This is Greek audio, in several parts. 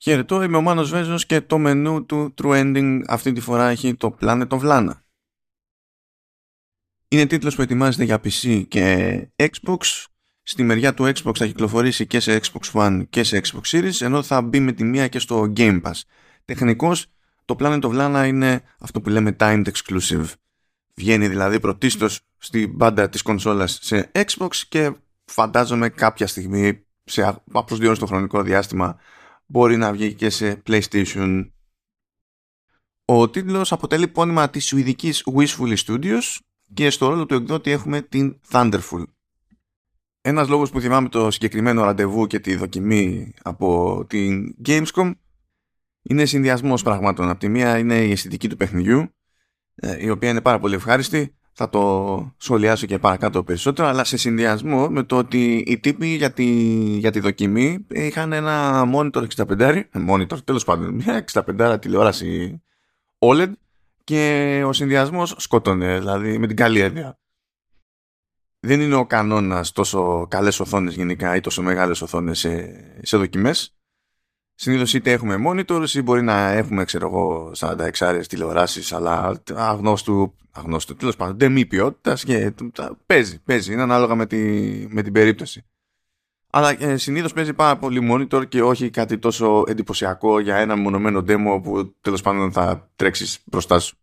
Χαιρετώ, είμαι ο Μάνος Βέζος και το μενού του True Ending αυτή τη φορά έχει το Planet of Lana. Είναι τίτλος που ετοιμάζεται για PC και Xbox. Στη μεριά του Xbox θα κυκλοφορήσει και σε Xbox One και σε Xbox Series, ενώ θα μπει με τη μία και στο Game Pass. Τεχνικώς, το Planet of Lana είναι αυτό που λέμε timed exclusive. Βγαίνει δηλαδή πρωτίστως στην μπάντα της κονσόλας σε Xbox και φαντάζομαι κάποια στιγμή σε απροσδιόριστο χρονικό διάστημα μπορεί να βγει και σε PlayStation. Ο τίτλος αποτελεί πόνημα της σουηδικής Wishful Studios και στο ρόλο του εκδότη έχουμε την Thunderful. Ένας λόγος που θυμάμαι το συγκεκριμένο ραντεβού και τη δοκιμή από την Gamescom είναι συνδυασμός πραγμάτων. Από τη μία είναι η αισθητική του παιχνιδιού, ε, η οποία είναι πάρα πολύ ευχάριστη θα το σχολιάσω και παρακάτω περισσότερο, αλλά σε συνδυασμό με το ότι οι τύποι για τη, για τη δοκιμή είχαν ένα monitor 65, ε, monitor τέλος πάντων, μια 65 τηλεόραση OLED και ο συνδυασμός σκότωνε, δηλαδή με την καλή έννοια. Δεν είναι ο κανόνας τόσο καλές οθόνες γενικά ή τόσο μεγάλες οθόνες σε, σε δοκιμές Συνήθως είτε έχουμε monitors ή μπορεί να έχουμε, ξέρω εγώ, 46 άρε τηλεοράσεις, αλλά αγνώστου, αγνώστου τέλος πάντων, δεν μη ποιότητας και παίζει, παίζει, είναι ανάλογα με, τη, με την περίπτωση. Αλλά ε, συνήθως παίζει πάρα πολύ monitor και όχι κάτι τόσο εντυπωσιακό για ένα μονομένο demo που τέλος πάντων θα τρέξεις μπροστά σου.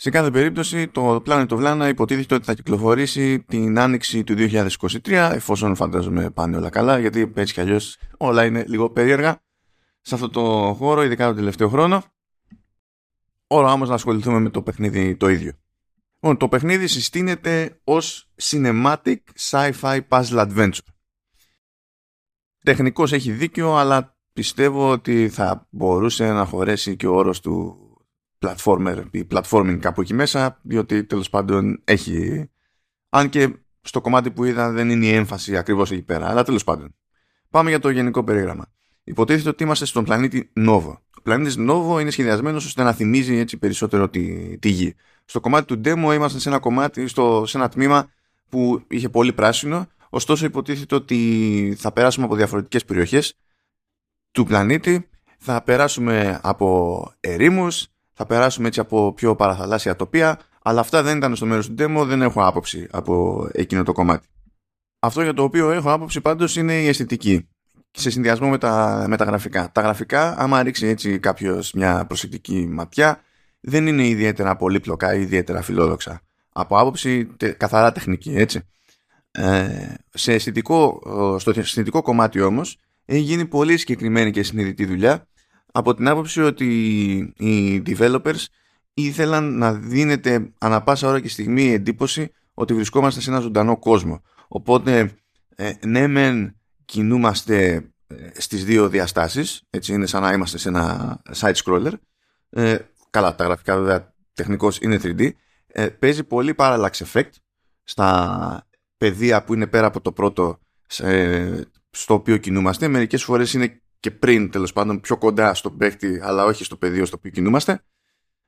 Σε κάθε περίπτωση το Planet of Lana υποτίθεται ότι θα κυκλοφορήσει την άνοιξη του 2023 εφόσον φαντάζομαι πάνε όλα καλά γιατί έτσι κι αλλιώς όλα είναι λίγο περίεργα σε αυτό το χώρο ειδικά το τελευταίο χρόνο. Ώρα όμως να ασχοληθούμε με το παιχνίδι το ίδιο. Λοιπόν, το παιχνίδι συστήνεται ως Cinematic Sci-Fi Puzzle Adventure. Τεχνικός έχει δίκιο αλλά πιστεύω ότι θα μπορούσε να χωρέσει και ο όρος του platformer ή platforming κάπου εκεί μέσα, διότι τέλος πάντων έχει. Αν και στο κομμάτι που είδα δεν είναι η έμφαση ακριβώς εκεί πέρα, αλλά τέλος πάντων. Πάμε για το γενικό περίγραμμα. Υποτίθεται ότι είμαστε στον πλανήτη Novo. Ο πλανήτης Novo είναι σχεδιασμένος ώστε να θυμίζει έτσι περισσότερο τη, τη γη. Στο κομμάτι του demo είμαστε σε ένα κομμάτι, στο, σε ένα τμήμα που είχε πολύ πράσινο, ωστόσο υποτίθεται ότι θα περάσουμε από διαφορετικές περιοχές του πλανήτη, θα περάσουμε από ερήμους, θα περάσουμε έτσι από πιο παραθαλάσσια τοπία, αλλά αυτά δεν ήταν στο μέρος του demo, δεν έχω άποψη από εκείνο το κομμάτι. Αυτό για το οποίο έχω άποψη πάντως είναι η αισθητική σε συνδυασμό με τα, με τα γραφικά. Τα γραφικά, άμα ρίξει έτσι κάποιος μια προσεκτική ματιά, δεν είναι ιδιαίτερα πολύπλοκα ή ιδιαίτερα φιλόδοξα. Από άποψη τε, καθαρά τεχνική, έτσι. Ε, σε αισθητικό, στο αισθητικό κομμάτι όμως έχει γίνει πολύ συγκεκριμένη και συνειδητή δουλειά από την άποψη ότι οι developers ήθελαν να δίνεται ανα πάσα ώρα και στιγμή εντύπωση ότι βρισκόμαστε σε ένα ζωντανό κόσμο. Οπότε, ε, ναι μεν κινούμαστε ε, στις δύο διαστάσεις, έτσι είναι σαν να είμαστε σε ένα side scroller, ε, καλά τα γραφικά βέβαια τεχνικώς είναι 3D, ε, παίζει πολύ parallax effect στα πεδία που είναι πέρα από το πρώτο στο οποίο κινούμαστε, μερικές φορές είναι και πριν τέλος πάντων πιο κοντά στο παίχτη αλλά όχι στο πεδίο στο οποίο κινούμαστε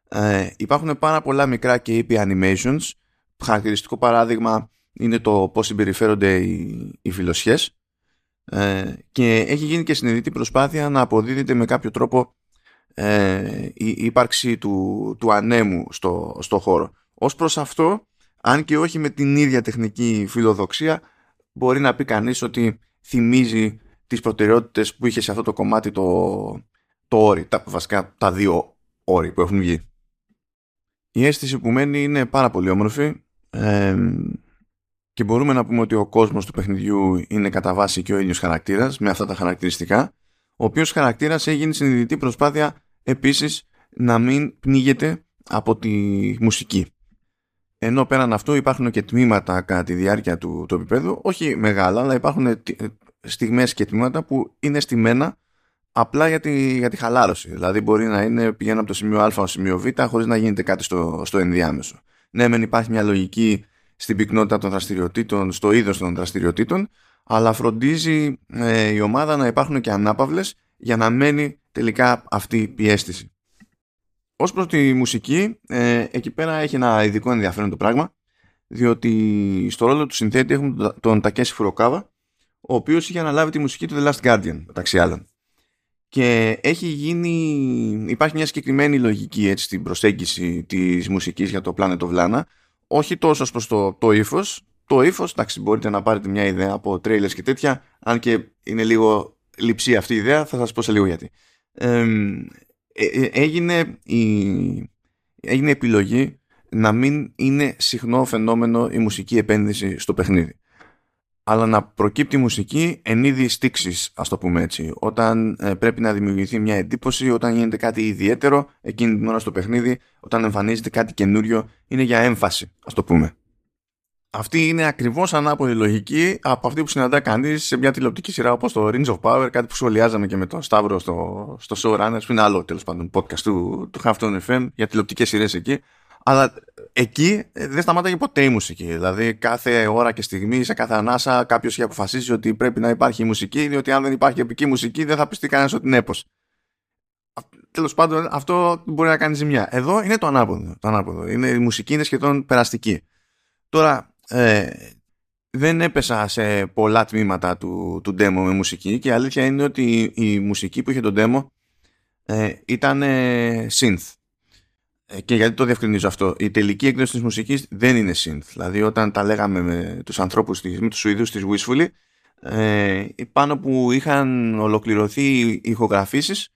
ε, υπάρχουν πάρα πολλά μικρά και ήπια animations χαρακτηριστικό παράδειγμα είναι το πώς συμπεριφέρονται οι, οι φιλοσιές ε, και έχει γίνει και συνειδητή προσπάθεια να αποδίδεται με κάποιο τρόπο ε, η ύπαρξη του, του ανέμου στο, στο χώρο. Ως προς αυτό, αν και όχι με την ίδια τεχνική φιλοδοξία, μπορεί να πει κανείς ότι θυμίζει τις προτεραιότητες που είχε σε αυτό το κομμάτι το, το όρι, τα, βασικά τα δύο όροι που έχουν βγει. Η αίσθηση που μένει είναι πάρα πολύ όμορφη και μπορούμε να πούμε ότι ο κόσμος του παιχνιδιού είναι κατά βάση και ο ίδιος χαρακτήρας με αυτά τα χαρακτηριστικά ο οποίος χαρακτήρας έγινε συνειδητή προσπάθεια επίσης να μην πνίγεται από τη μουσική. Ενώ πέραν αυτού υπάρχουν και τμήματα κατά τη διάρκεια του, του επίπεδου, όχι μεγάλα, αλλά υπάρχουν στιγμές και τμήματα που είναι στημένα απλά για τη, για τη χαλάρωση. Δηλαδή μπορεί να είναι πηγαίνω από το σημείο Α στο σημείο Β χωρίς να γίνεται κάτι στο, στο ενδιάμεσο. Ναι, μεν υπάρχει μια λογική στην πυκνότητα των δραστηριοτήτων, στο είδος των δραστηριοτήτων, αλλά φροντίζει ε, η ομάδα να υπάρχουν και ανάπαυλες για να μένει τελικά αυτή η αίσθηση. Ω προς τη μουσική, ε, εκεί πέρα έχει ένα ειδικό ενδιαφέρον το πράγμα, διότι στο ρόλο του συνθέτη έχουμε τον Τακέση Φουροκάβα, ο οποίος είχε αναλάβει τη μουσική του The Last Guardian, μεταξύ άλλων. και έχει γίνει υπάρχει μια συγκεκριμένη λογική έτσι στην προσέγγιση της μουσικής για το Planet of Lana όχι τόσο προς το, το ύφος. το ύφος, εντάξει μπορείτε να πάρετε μια ιδέα από τρέιλες και τέτοια αν και είναι λίγο λειψή αυτή η ιδέα θα σας πω σε λίγο γιατί ε, ε, έγινε η έγινε επιλογή να μην είναι συχνό φαινόμενο η μουσική επένδυση στο παιχνίδι αλλά να προκύπτει μουσική εν είδη στήξης, ας το πούμε έτσι. Όταν ε, πρέπει να δημιουργηθεί μια εντύπωση, όταν γίνεται κάτι ιδιαίτερο εκείνη την ώρα στο παιχνίδι, όταν εμφανίζεται κάτι καινούριο, είναι για έμφαση, ας το πούμε. Αυτή είναι ακριβώς ανάποδη λογική από αυτή που συναντά κανείς σε μια τηλεοπτική σειρά όπως το Rings of Power, κάτι που σχολιάζαμε και με τον Σταύρο στο, στο Showrunners, που είναι άλλο τέλος πάντων podcast του, του Halftone FM για τηλεοπτικές σειρές εκεί. Αλλά εκεί ε, δεν σταμάταγε ποτέ η μουσική. Δηλαδή, κάθε ώρα και στιγμή, σε κάθε ανάσα, κάποιος έχει αποφασίσει ότι πρέπει να υπάρχει μουσική, διότι αν δεν υπάρχει επική μουσική, δεν θα πιστεί κανένας ότι είναι έπος. Τέλος πάντων, αυτό μπορεί να κάνει ζημιά. Εδώ είναι το ανάποδο. Το ανάποδο. Είναι, η μουσική είναι σχεδόν περαστική. Τώρα, ε, δεν έπεσα σε πολλά τμήματα του, του demo με μουσική και η αλήθεια είναι ότι η, μουσική που είχε το demo ε, ήταν synth ε, και γιατί το διευκρινίζω αυτό, η τελική έκδοση της μουσικής δεν είναι synth. Δηλαδή όταν τα λέγαμε με τους ανθρώπους, με τους Σουηδούς της Wishfully, ε, πάνω που είχαν ολοκληρωθεί οι ηχογραφήσεις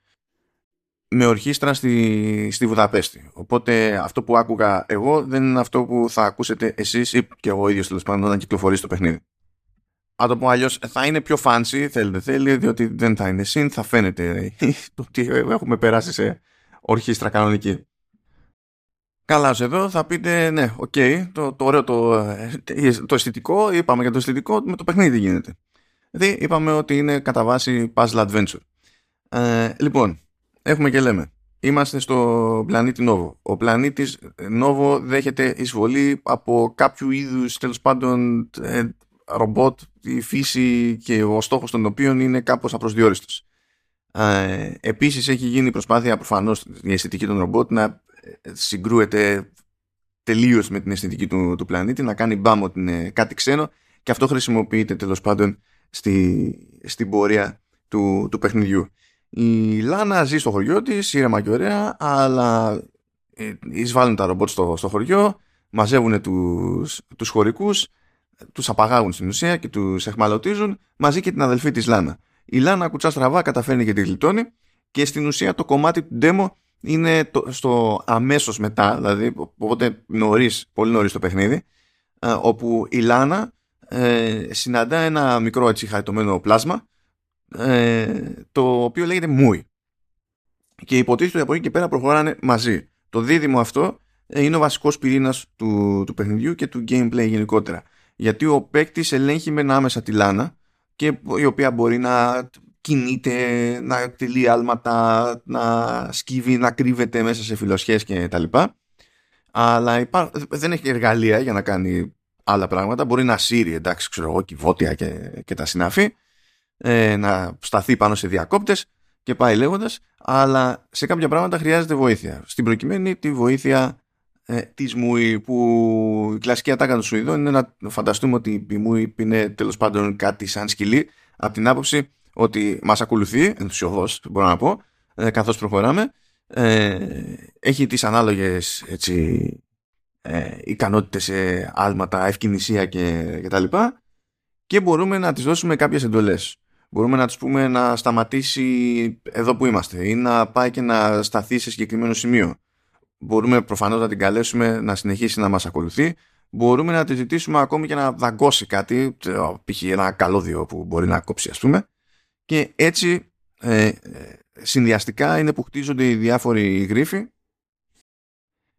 με ορχήστρα στη, στη Βουδαπέστη. Οπότε αυτό που άκουγα εγώ δεν είναι αυτό που θα ακούσετε εσείς ή και εγώ ίδιος τέλος πάντων όταν κυκλοφορήσει το παιχνίδι. Αν το πω αλλιώς, θα είναι πιο fancy, θέλετε θέλει, διότι δεν θα είναι synth, θα φαίνεται το ότι έχουμε περάσει σε ορχήστρα κανονική. Καλά, εδώ θα πείτε, ναι, οκ, okay, το, το ωραίο, το, το αισθητικό, είπαμε για το αισθητικό, με το παιχνίδι γίνεται. Δηλαδή, είπαμε ότι είναι κατά βάση puzzle adventure. Ε, λοιπόν, έχουμε και λέμε, είμαστε στο πλανήτη Νόβο. Ο πλανήτης Νόβο δέχεται εισβολή από κάποιο είδους, τέλος πάντων, ε, ρομπότ, η φύση και ο στόχος των οποίων είναι κάπως απροσδιόριστος. Ε, επίσης έχει γίνει προσπάθεια προφανώς η αισθητική των ρομπότ να συγκρούεται τελείως με την αισθητική του, του πλανήτη, να κάνει μπάμ ότι είναι κάτι ξένο και αυτό χρησιμοποιείται τέλος πάντων στη, στην πορεία του, του παιχνιδιού. Η Λάνα ζει στο χωριό της, ήρεμα και ωραία, αλλά ε, εισβάλλουν τα ρομπότ στο, στο χωριό, μαζεύουν τους, τους χωρικούς, τους απαγάγουν στην ουσία και τους εχμαλωτίζουν μαζί και την αδελφή της Λάνα. Η Λάνα κουτσά στραβά καταφέρνει και τη γλιτώνει και στην ουσία το κομμάτι του demo είναι το, στο αμέσως μετά, δηλαδή οπότε νωρίς, πολύ νωρίς το παιχνίδι, ε, όπου η Λάνα ε, συναντά ένα μικρό έτσι χαριτωμένο πλάσμα, ε, το οποίο λέγεται Μούι. Και υποτίθεται ότι από εκεί και πέρα προχωράνε μαζί. Το δίδυμο αυτό ε, είναι ο βασικός πυρήνας του, του παιχνιδιού και του gameplay γενικότερα. Γιατί ο παίκτης ελέγχει με άμεσα τη Λάνα και η οποία μπορεί να κινείται, να εκτελεί άλματα, να σκύβει, να κρύβεται μέσα σε φιλοσχές και τα λοιπά. Αλλά υπά... δεν έχει εργαλεία για να κάνει άλλα πράγματα. Μπορεί να σύρει, εντάξει, ξέρω εγώ, κυβότια και, και τα συνάφη, ε, να σταθεί πάνω σε διακόπτες και πάει λέγοντας, αλλά σε κάποια πράγματα χρειάζεται βοήθεια. Στην προκειμένη τη βοήθεια ε, της Μούι που η κλασική ατάκα των Σουηδών είναι να φανταστούμε ότι η Μούι είναι τέλος πάντων κάτι σαν σκυλί από την άποψη ότι μας ακολουθεί, ενθουσιοδός μπορώ να πω, ε, καθώς προχωράμε. Ε, έχει τις ανάλογες έτσι, ε, ικανότητες σε άλματα, ευκαινησία και, και τα λοιπά και μπορούμε να τις δώσουμε κάποιες εντολές. Μπορούμε να τους πούμε να σταματήσει εδώ που είμαστε ή να πάει και να σταθεί σε συγκεκριμένο σημείο. Μπορούμε προφανώς να την καλέσουμε να συνεχίσει να μας ακολουθεί. Μπορούμε να τη ζητήσουμε ακόμη και να δαγκώσει κάτι, π.χ. ένα καλώδιο που μπορεί να κόψει ας πούμε και έτσι ε, συνδυαστικά είναι που χτίζονται οι διάφοροι γρίφοι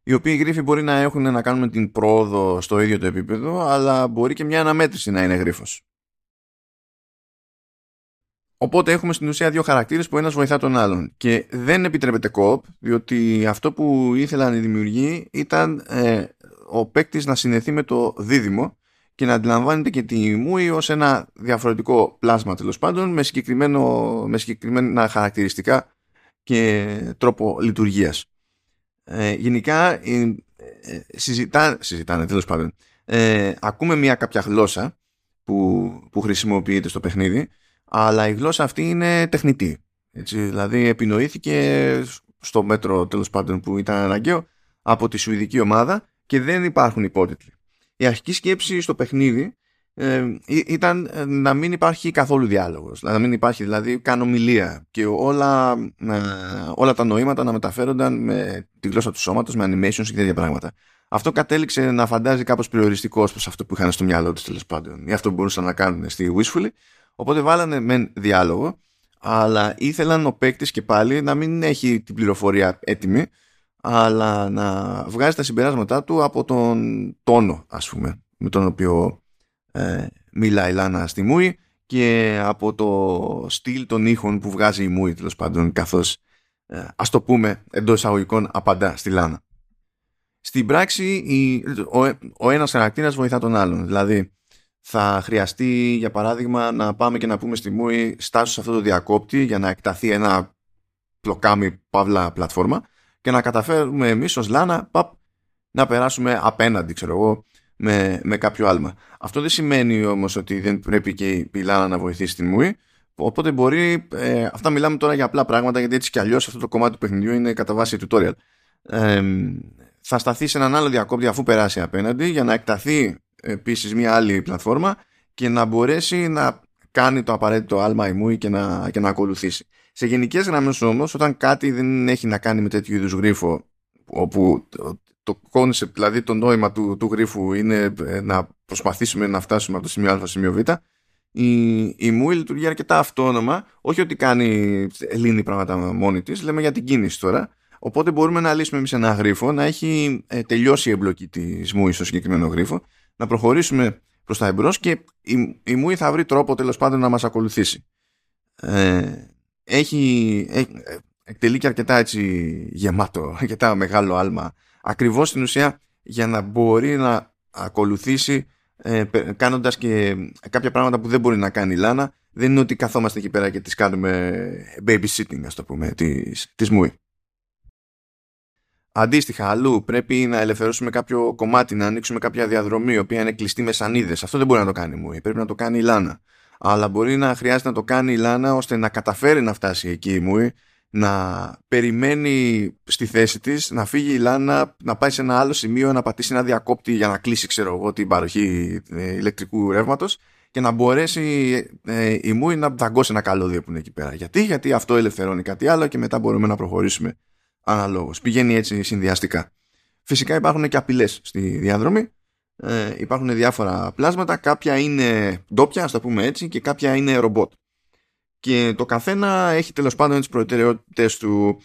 οι οποίοι γρίφοι μπορεί να έχουν να κάνουν την πρόοδο στο ίδιο το επίπεδο αλλά μπορεί και μια αναμέτρηση να είναι γρίφος. Οπότε έχουμε στην ουσία δύο χαρακτήρες που ένας βοηθά τον άλλον και δεν επιτρέπεται κόπ διότι αυτό που ήθελαν οι δημιουργοί ήταν ε, ο παίκτης να συνεθεί με το δίδυμο και να αντιλαμβάνεται και τη Μούι ως ένα διαφορετικό πλάσμα τέλος πάντων με, συγκεκριμένο, με συγκεκριμένα χαρακτηριστικά και τρόπο λειτουργίας. Ε, γενικά ε, ε συζητά, συζητάνε τέλος πάντων. Ε, ακούμε μια κάποια γλώσσα που, που χρησιμοποιείται στο παιχνίδι αλλά η γλώσσα αυτή είναι τεχνητή. Έτσι, δηλαδή επινοήθηκε στο μέτρο τέλος πάντων που ήταν αναγκαίο από τη Σουηδική ομάδα και δεν υπάρχουν υπότιτλοι. Η αρχική σκέψη στο παιχνίδι ε, ήταν ε, να μην υπάρχει καθόλου διάλογος, να μην υπάρχει δηλαδή καν ομιλία και όλα, ε, όλα τα νοήματα να μεταφέρονταν με τη γλώσσα του σώματος, με animations και τέτοια πράγματα. Αυτό κατέληξε να φαντάζει κάπως περιοριστικός προς αυτό που είχαν στο μυαλό τους τέλος πάντων ή αυτό που μπορούσαν να κάνουν στη Wishfully. Οπότε βάλανε με διάλογο, αλλά ήθελαν ο παίκτης και πάλι να μην έχει την πληροφορία έτοιμη, αλλά να βγάζει τα συμπεράσματά του από τον τόνο, ας πούμε, με τον οποίο ε, μιλάει η Λάνα στη Μούη και από το στυλ των ήχων που βγάζει η Μούη τέλος πάντων καθώς ε, ας το πούμε εντός εισαγωγικών απαντά στη Λάνα. Στην πράξη η, ο, ο ένας χαρακτήρας βοηθά τον άλλον δηλαδή θα χρειαστεί για παράδειγμα να πάμε και να πούμε στη Μούη στάσου σε αυτό το διακόπτη για να εκταθεί ένα πλοκάμι παύλα πλατφόρμα και να καταφέρουμε εμείς ως Λάνα παπ, να περάσουμε απέναντι ξέρω εγώ με, με κάποιο άλμα. Αυτό δεν σημαίνει όμως ότι δεν πρέπει και η Λάνα να βοηθήσει την Μούη οπότε μπορεί, ε, αυτά μιλάμε τώρα για απλά πράγματα γιατί έτσι κι αλλιώς αυτό το κομμάτι του παιχνιδιού είναι κατά βάση tutorial. Ε, θα σταθεί σε έναν άλλο διακόπτη αφού περάσει απέναντι για να εκταθεί επίσης μια άλλη πλατφόρμα και να μπορέσει να κάνει το απαραίτητο άλμα η Μούη και να, και να ακολουθήσει. Σε γενικές γραμμές όμως, όταν κάτι δεν έχει να κάνει με τέτοιου είδους γρίφο, όπου το concept, δηλαδή το νόημα του, του γρίφου είναι ε, να προσπαθήσουμε να φτάσουμε από το σημείο Α στο σημείο Β, η, η Μούη λειτουργεί αρκετά αυτόνομα, όχι ότι κάνει λύνει πράγματα μόνη της, λέμε για την κίνηση τώρα. Οπότε μπορούμε να λύσουμε εμείς ένα γρίφο, να έχει ε, τελειώσει η εμπλοκή της Μούη στο συγκεκριμένο γρίφο, να προχωρήσουμε προς τα εμπρός και η, η Μούη θα βρει τρόπο τέλος πάντων να μας ακολουθήσει. Ε, έχει, έχει, εκτελεί και αρκετά έτσι γεμάτο, αρκετά μεγάλο άλμα ακριβώς στην ουσία για να μπορεί να ακολουθήσει ε, κάνοντας και κάποια πράγματα που δεν μπορεί να κάνει η Λάνα δεν είναι ότι καθόμαστε εκεί πέρα και τις κάνουμε babysitting ας το πούμε της, της Μούη. Αντίστοιχα, αλλού πρέπει να ελευθερώσουμε κάποιο κομμάτι, να ανοίξουμε κάποια διαδρομή, η οποία είναι κλειστή με σανίδες. Αυτό δεν μπορεί να το κάνει η Μούη, πρέπει να το κάνει η Λάνα. Αλλά μπορεί να χρειάζεται να το κάνει η Λάνα ώστε να καταφέρει να φτάσει εκεί η Μούη να περιμένει στη θέση της να φύγει η Λάνα να πάει σε ένα άλλο σημείο να πατήσει ένα διακόπτη για να κλείσει ξέρω εγώ την παροχή ε, ηλεκτρικού ρεύματος και να μπορέσει ε, η Μούη να δαγκώσει ένα καλώδιο που είναι εκεί πέρα. Γιατί, γιατί αυτό ελευθερώνει κάτι άλλο και μετά μπορούμε να προχωρήσουμε αναλόγως. Πηγαίνει έτσι συνδυαστικά. Φυσικά υπάρχουν και απειλές στη διάδρομη. Ε, υπάρχουν διάφορα πλάσματα. Κάποια είναι ντόπια, ας το πούμε έτσι, και κάποια είναι ρομπότ. Και το καθένα έχει τέλος πάντων τις προτεραιότητες του.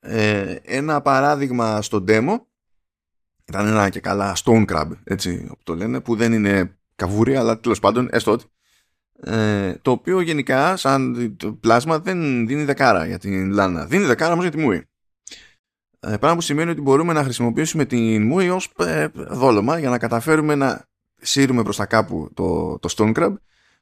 Ε, ένα παράδειγμα στο demo ήταν ένα και καλά stone crab έτσι όπως το λένε που δεν είναι καβούρι αλλά τέλος πάντων έστω ότι. Ε, το οποίο γενικά σαν το πλάσμα δεν δίνει δεκάρα για την λάνα. Δίνει δεκάρα όμως για τη μούη. ε, πράγμα που σημαίνει ότι μπορούμε να χρησιμοποιήσουμε την μούη ως ε, δόλωμα για να καταφέρουμε να σύρουμε προς τα κάπου το, το stone crab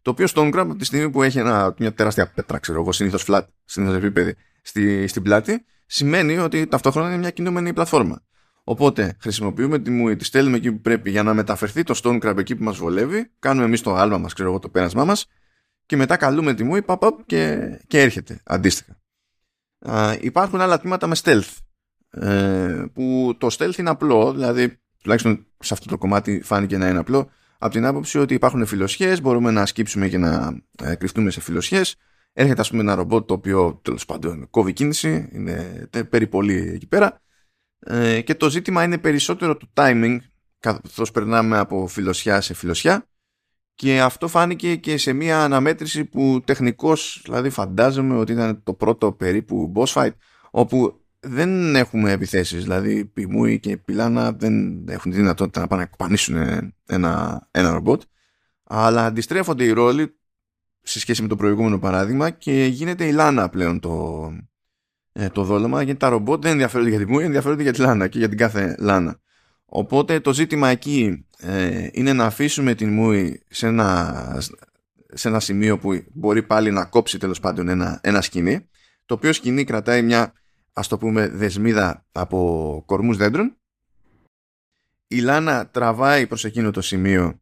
το οποίο στον Crab από τη στιγμή που έχει ένα, μια τεράστια πέτρα, ξέρω εγώ, συνήθως flat, συνήθως επίπεδη στη, στην πλάτη, σημαίνει ότι ταυτόχρονα είναι μια κινούμενη πλατφόρμα. Οπότε χρησιμοποιούμε τη μουή, τη στέλνουμε εκεί που πρέπει για να μεταφερθεί το Stone Crab εκεί που μας βολεύει, κάνουμε εμείς το άλμα μας, ξέρω εγώ, το πέρασμά μας, και μετά καλούμε τη μουή, παπ, και, και έρχεται αντίστοιχα. Α, υπάρχουν άλλα τμήματα με stealth. Ε, που το stealth είναι απλό, δηλαδή τουλάχιστον σε αυτό το κομμάτι φάνηκε να είναι απλό από την άποψη ότι υπάρχουν φιλοσιές, μπορούμε να σκύψουμε και να ε, κρυφτούμε σε φιλοσιές. Έρχεται ας πούμε ένα ρομπότ το οποίο τέλος πάντων κόβει κίνηση, είναι περιπολή εκεί πέρα. Ε, και το ζήτημα είναι περισσότερο του timing καθώς περνάμε από φιλοσιά σε φιλοσιά και αυτό φάνηκε και σε μια αναμέτρηση που τεχνικώς δηλαδή φαντάζομαι ότι ήταν το πρώτο περίπου boss fight όπου δεν έχουμε επιθέσεις. Δηλαδή η Μούη και η Πιλάνα δεν έχουν τη δυνατότητα να πάνε να κοπανίσουν ένα, ένα ρομπότ. Αλλά αντιστρέφονται οι ρόλοι σε σχέση με το προηγούμενο παράδειγμα και γίνεται η Λάνα πλέον το, ε, το δόλωμα. Γιατί τα ρομπότ δεν ενδιαφέρονται για τη Μούη ενδιαφέρονται για τη Λάνα και για την κάθε Λάνα. Οπότε το ζήτημα εκεί ε, είναι να αφήσουμε την Μούη σε ένα, σε ένα σημείο που μπορεί πάλι να κόψει τέλος πάντων ένα, ένα σκηνή το οποίο σκηνή κρατάει μια ας το πούμε δεσμίδα από κορμούς δέντρων η Λάνα τραβάει προς εκείνο το σημείο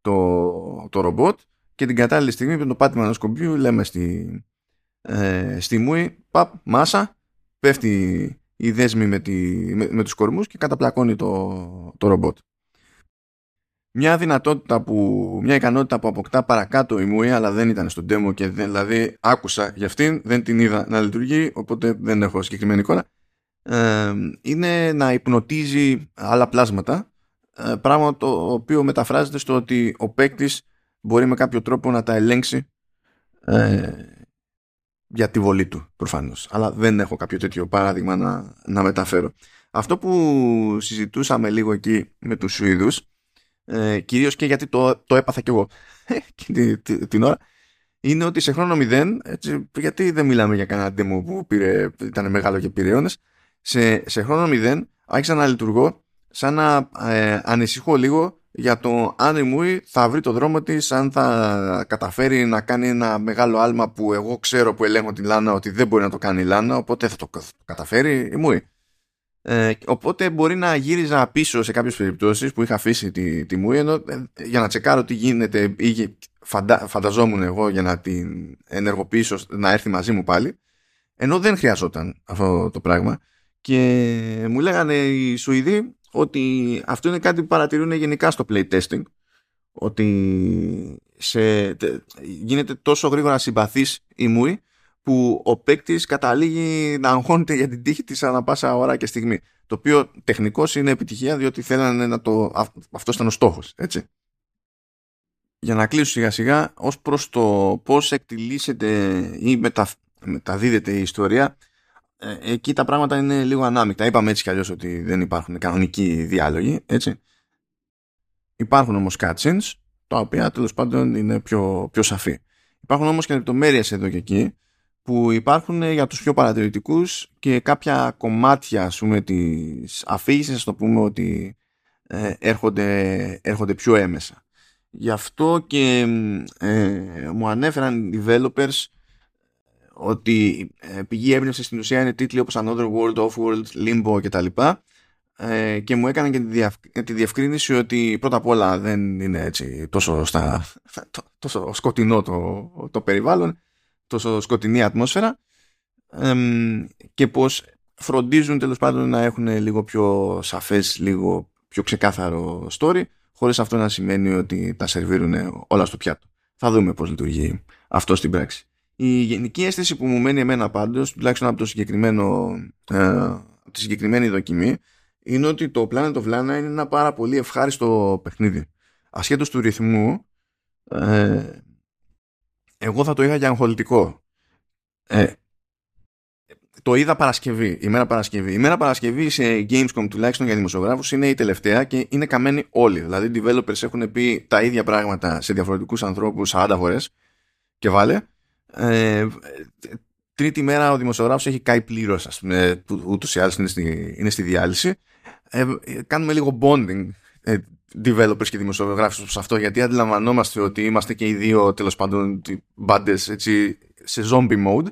το, το ρομπότ και την κατάλληλη στιγμή με το πάτημα ενός κομπιού λέμε στη, ε, στη μούη, παπ, μάσα, πέφτει η δέσμη με, τη, με, με τους κορμούς και καταπλακώνει το, το ρομπότ. Μια δυνατότητα που, μια ικανότητα που αποκτά παρακάτω η Μούη αλλά δεν ήταν στο demo και δεν, δηλαδή άκουσα για αυτήν, δεν την είδα να λειτουργεί οπότε δεν έχω συγκεκριμένη εικόνα. Ε, είναι να υπνοτίζει άλλα πλάσματα ε, πράγμα το οποίο μεταφράζεται στο ότι ο παίκτης μπορεί με κάποιο τρόπο να τα ελέγξει ε, για τη βολή του προφανώς. Αλλά δεν έχω κάποιο τέτοιο παράδειγμα να, να μεταφέρω. Αυτό που συζητούσαμε λίγο εκεί με τους Σουηδούς ε, κυρίως και γιατί το, το έπαθα κι εγώ. Την, την ώρα. Είναι ότι σε χρόνο μηδέν έτσι, γιατί δεν μιλάμε για κανένα demo που πήρε, ήταν μεγάλο και πήρε αιώνες. Σε, σε χρόνο μηδέν άρχισα να λειτουργώ σαν να ε, ανησυχώ λίγο για το αν η Μούη θα βρει το δρόμο της, αν θα καταφέρει να κάνει ένα μεγάλο άλμα που εγώ ξέρω που ελέγχω την Λάνα ότι δεν μπορεί να το κάνει η Λάνα, οπότε θα το, καταφέρει η Μούη. Ε, οπότε μπορεί να γύριζα πίσω σε κάποιες περιπτώσεις που είχα αφήσει τη, τη Μούη ενώ, ε, για να τσεκάρω τι γίνεται ή φαντα, φανταζόμουν εγώ για να την ενεργοποιήσω να έρθει μαζί μου πάλι ενώ δεν χρειαζόταν αυτό το πράγμα. Και μου λέγανε οι Σουηδοί ότι αυτό είναι κάτι που παρατηρούν γενικά στο playtesting ότι σε, γίνεται τόσο γρήγορα συμπαθής η μούη που ο παίκτης καταλήγει να αγχώνεται για την τύχη της ανά πάσα ώρα και στιγμή. Το οποίο τεχνικώς είναι επιτυχία διότι θέλανε να το... Αυτός ήταν ο στόχος, έτσι. Για να κλείσω σιγά σιγά, ως προς το πώς εκτιλήσεται ή μετα... μεταδίδεται η ιστορία, ε, εκεί τα πράγματα είναι λίγο ανάμεικτα. Είπαμε έτσι κι αλλιώς ότι δεν υπάρχουν κανονικοί διάλογοι, έτσι. Υπάρχουν όμως cutscenes, τα οποία τέλος πάντων είναι πιο, πιο σαφή. Υπάρχουν όμως και λεπτομέρειες εδώ και εκεί, που υπάρχουν για τους πιο παρατηρητικούς και κάποια κομμάτια ας πούμε της αφήγησης ας το πούμε ότι ε, έρχονται, έρχονται πιο έμεσα. Γι' αυτό και ε, μου ανέφεραν οι developers ότι ε, πηγή έμπνευση στην ουσία είναι τίτλοι όπως Another World, Off-World, Limbo κτλ. Ε, και μου έκαναν και τη, διευ... τη διευκρίνηση ότι πρώτα απ' όλα δεν είναι έτσι τόσο, στα... τόσο σκοτεινό το, το περιβάλλον, τόσο σκοτεινή ατμόσφαιρα ε, και πως φροντίζουν τέλος πάντων να έχουν λίγο πιο σαφές, λίγο πιο ξεκάθαρο story χωρίς αυτό να σημαίνει ότι τα σερβίρουν όλα στο πιάτο. Θα δούμε πώς λειτουργεί αυτό στην πράξη. Η γενική αίσθηση που μου μένει εμένα πάντως, τουλάχιστον από το συγκεκριμένο, ε, τη συγκεκριμένη δοκιμή, είναι ότι το Planet of Lana είναι ένα πάρα πολύ ευχάριστο παιχνίδι. Ασχέτως του ρυθμού, ε, εγώ θα το είχα για αγχολητικό. Ε, το είδα Παρασκευή, ημέρα Παρασκευή. Η μέρα Παρασκευή σε Gamescom τουλάχιστον για δημοσιογράφους είναι η τελευταία και είναι καμένοι όλοι. Δηλαδή οι developers έχουν πει τα ίδια πράγματα σε διαφορετικούς ανθρώπους 40 φορές και βάλε ε, τρίτη μέρα ο δημοσιογράφος έχει καεί πλήρως, ας πούμε, ούτως ή άλλως είναι στη, είναι στη διάλυση. Ε, κάνουμε λίγο bonding ε, developers και δημοσιογράφους σε αυτό γιατί αντιλαμβανόμαστε ότι είμαστε και οι δύο τέλος πάντων μπάντες σε zombie mode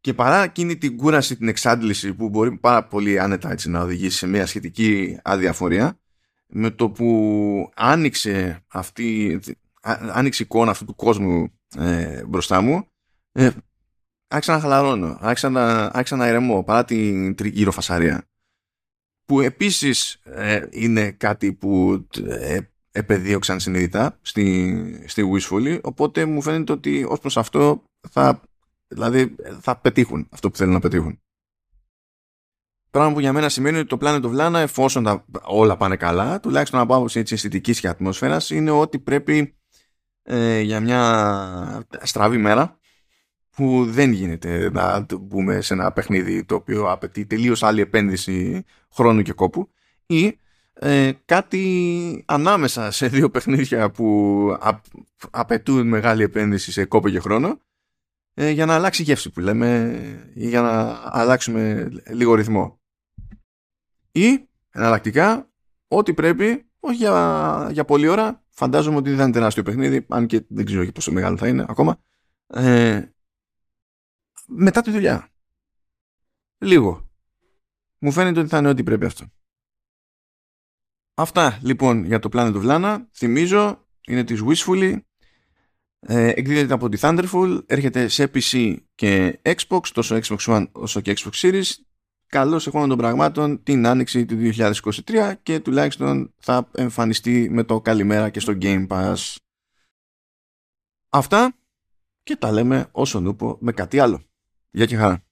και παρά εκείνη την κούραση, την εξάντληση που μπορεί πάρα πολύ άνετα έτσι, να οδηγήσει σε μια σχετική αδιαφορία με το που άνοιξε αυτή άνοιξε η εικόνα αυτού του κόσμου ε, μπροστά μου, ε, άρχισα να χαλαρώνω, άρχισα να, άρχισα να ηρεμώ παρά την τριγύρω φασαρία. Που επίσης ε, είναι κάτι που ε, επεδίωξαν συνειδητά στη, στη Wishful, οπότε μου φαίνεται ότι ως προς αυτό θα, δηλαδή, θα πετύχουν αυτό που θέλουν να πετύχουν. Πράγμα που για μένα σημαίνει ότι το Planet of Lana, εφόσον τα, όλα πάνε καλά, τουλάχιστον από άποψη αισθητικής και ατμόσφαιρας, είναι ότι πρέπει ε, για μια στραβή μέρα που δεν γίνεται να μπούμε σε ένα παιχνίδι το οποίο απαιτεί τελείως άλλη επένδυση χρόνου και κόπου ή ε, κάτι ανάμεσα σε δύο παιχνίδια που απαιτούν μεγάλη επένδυση σε κόπο και χρόνο ε, για να αλλάξει γεύση που λέμε ή για να αλλάξουμε λίγο ρυθμό. Ή εναλλακτικά ό,τι πρέπει όχι για, για πολλή ώρα Φαντάζομαι ότι δεν είναι τεράστιο παιχνίδι, αν και δεν ξέρω και πόσο μεγάλο θα είναι ακόμα. Ε, μετά τη δουλειά. Λίγο. Μου φαίνεται ότι θα είναι ό,τι πρέπει αυτό. Αυτά λοιπόν για το Planet of Lana. Θυμίζω, είναι της Wishfully. Ε, εκδίδεται από τη Thunderful, έρχεται σε PC και Xbox, τόσο Xbox One όσο και Xbox Series. Καλώς εχόνα των πραγμάτων την άνοιξη του 2023 και τουλάχιστον θα εμφανιστεί με το καλημέρα και στο Game Pass. Αυτά και τα λέμε όσον ούπο με κάτι άλλο. Γεια και χαρά.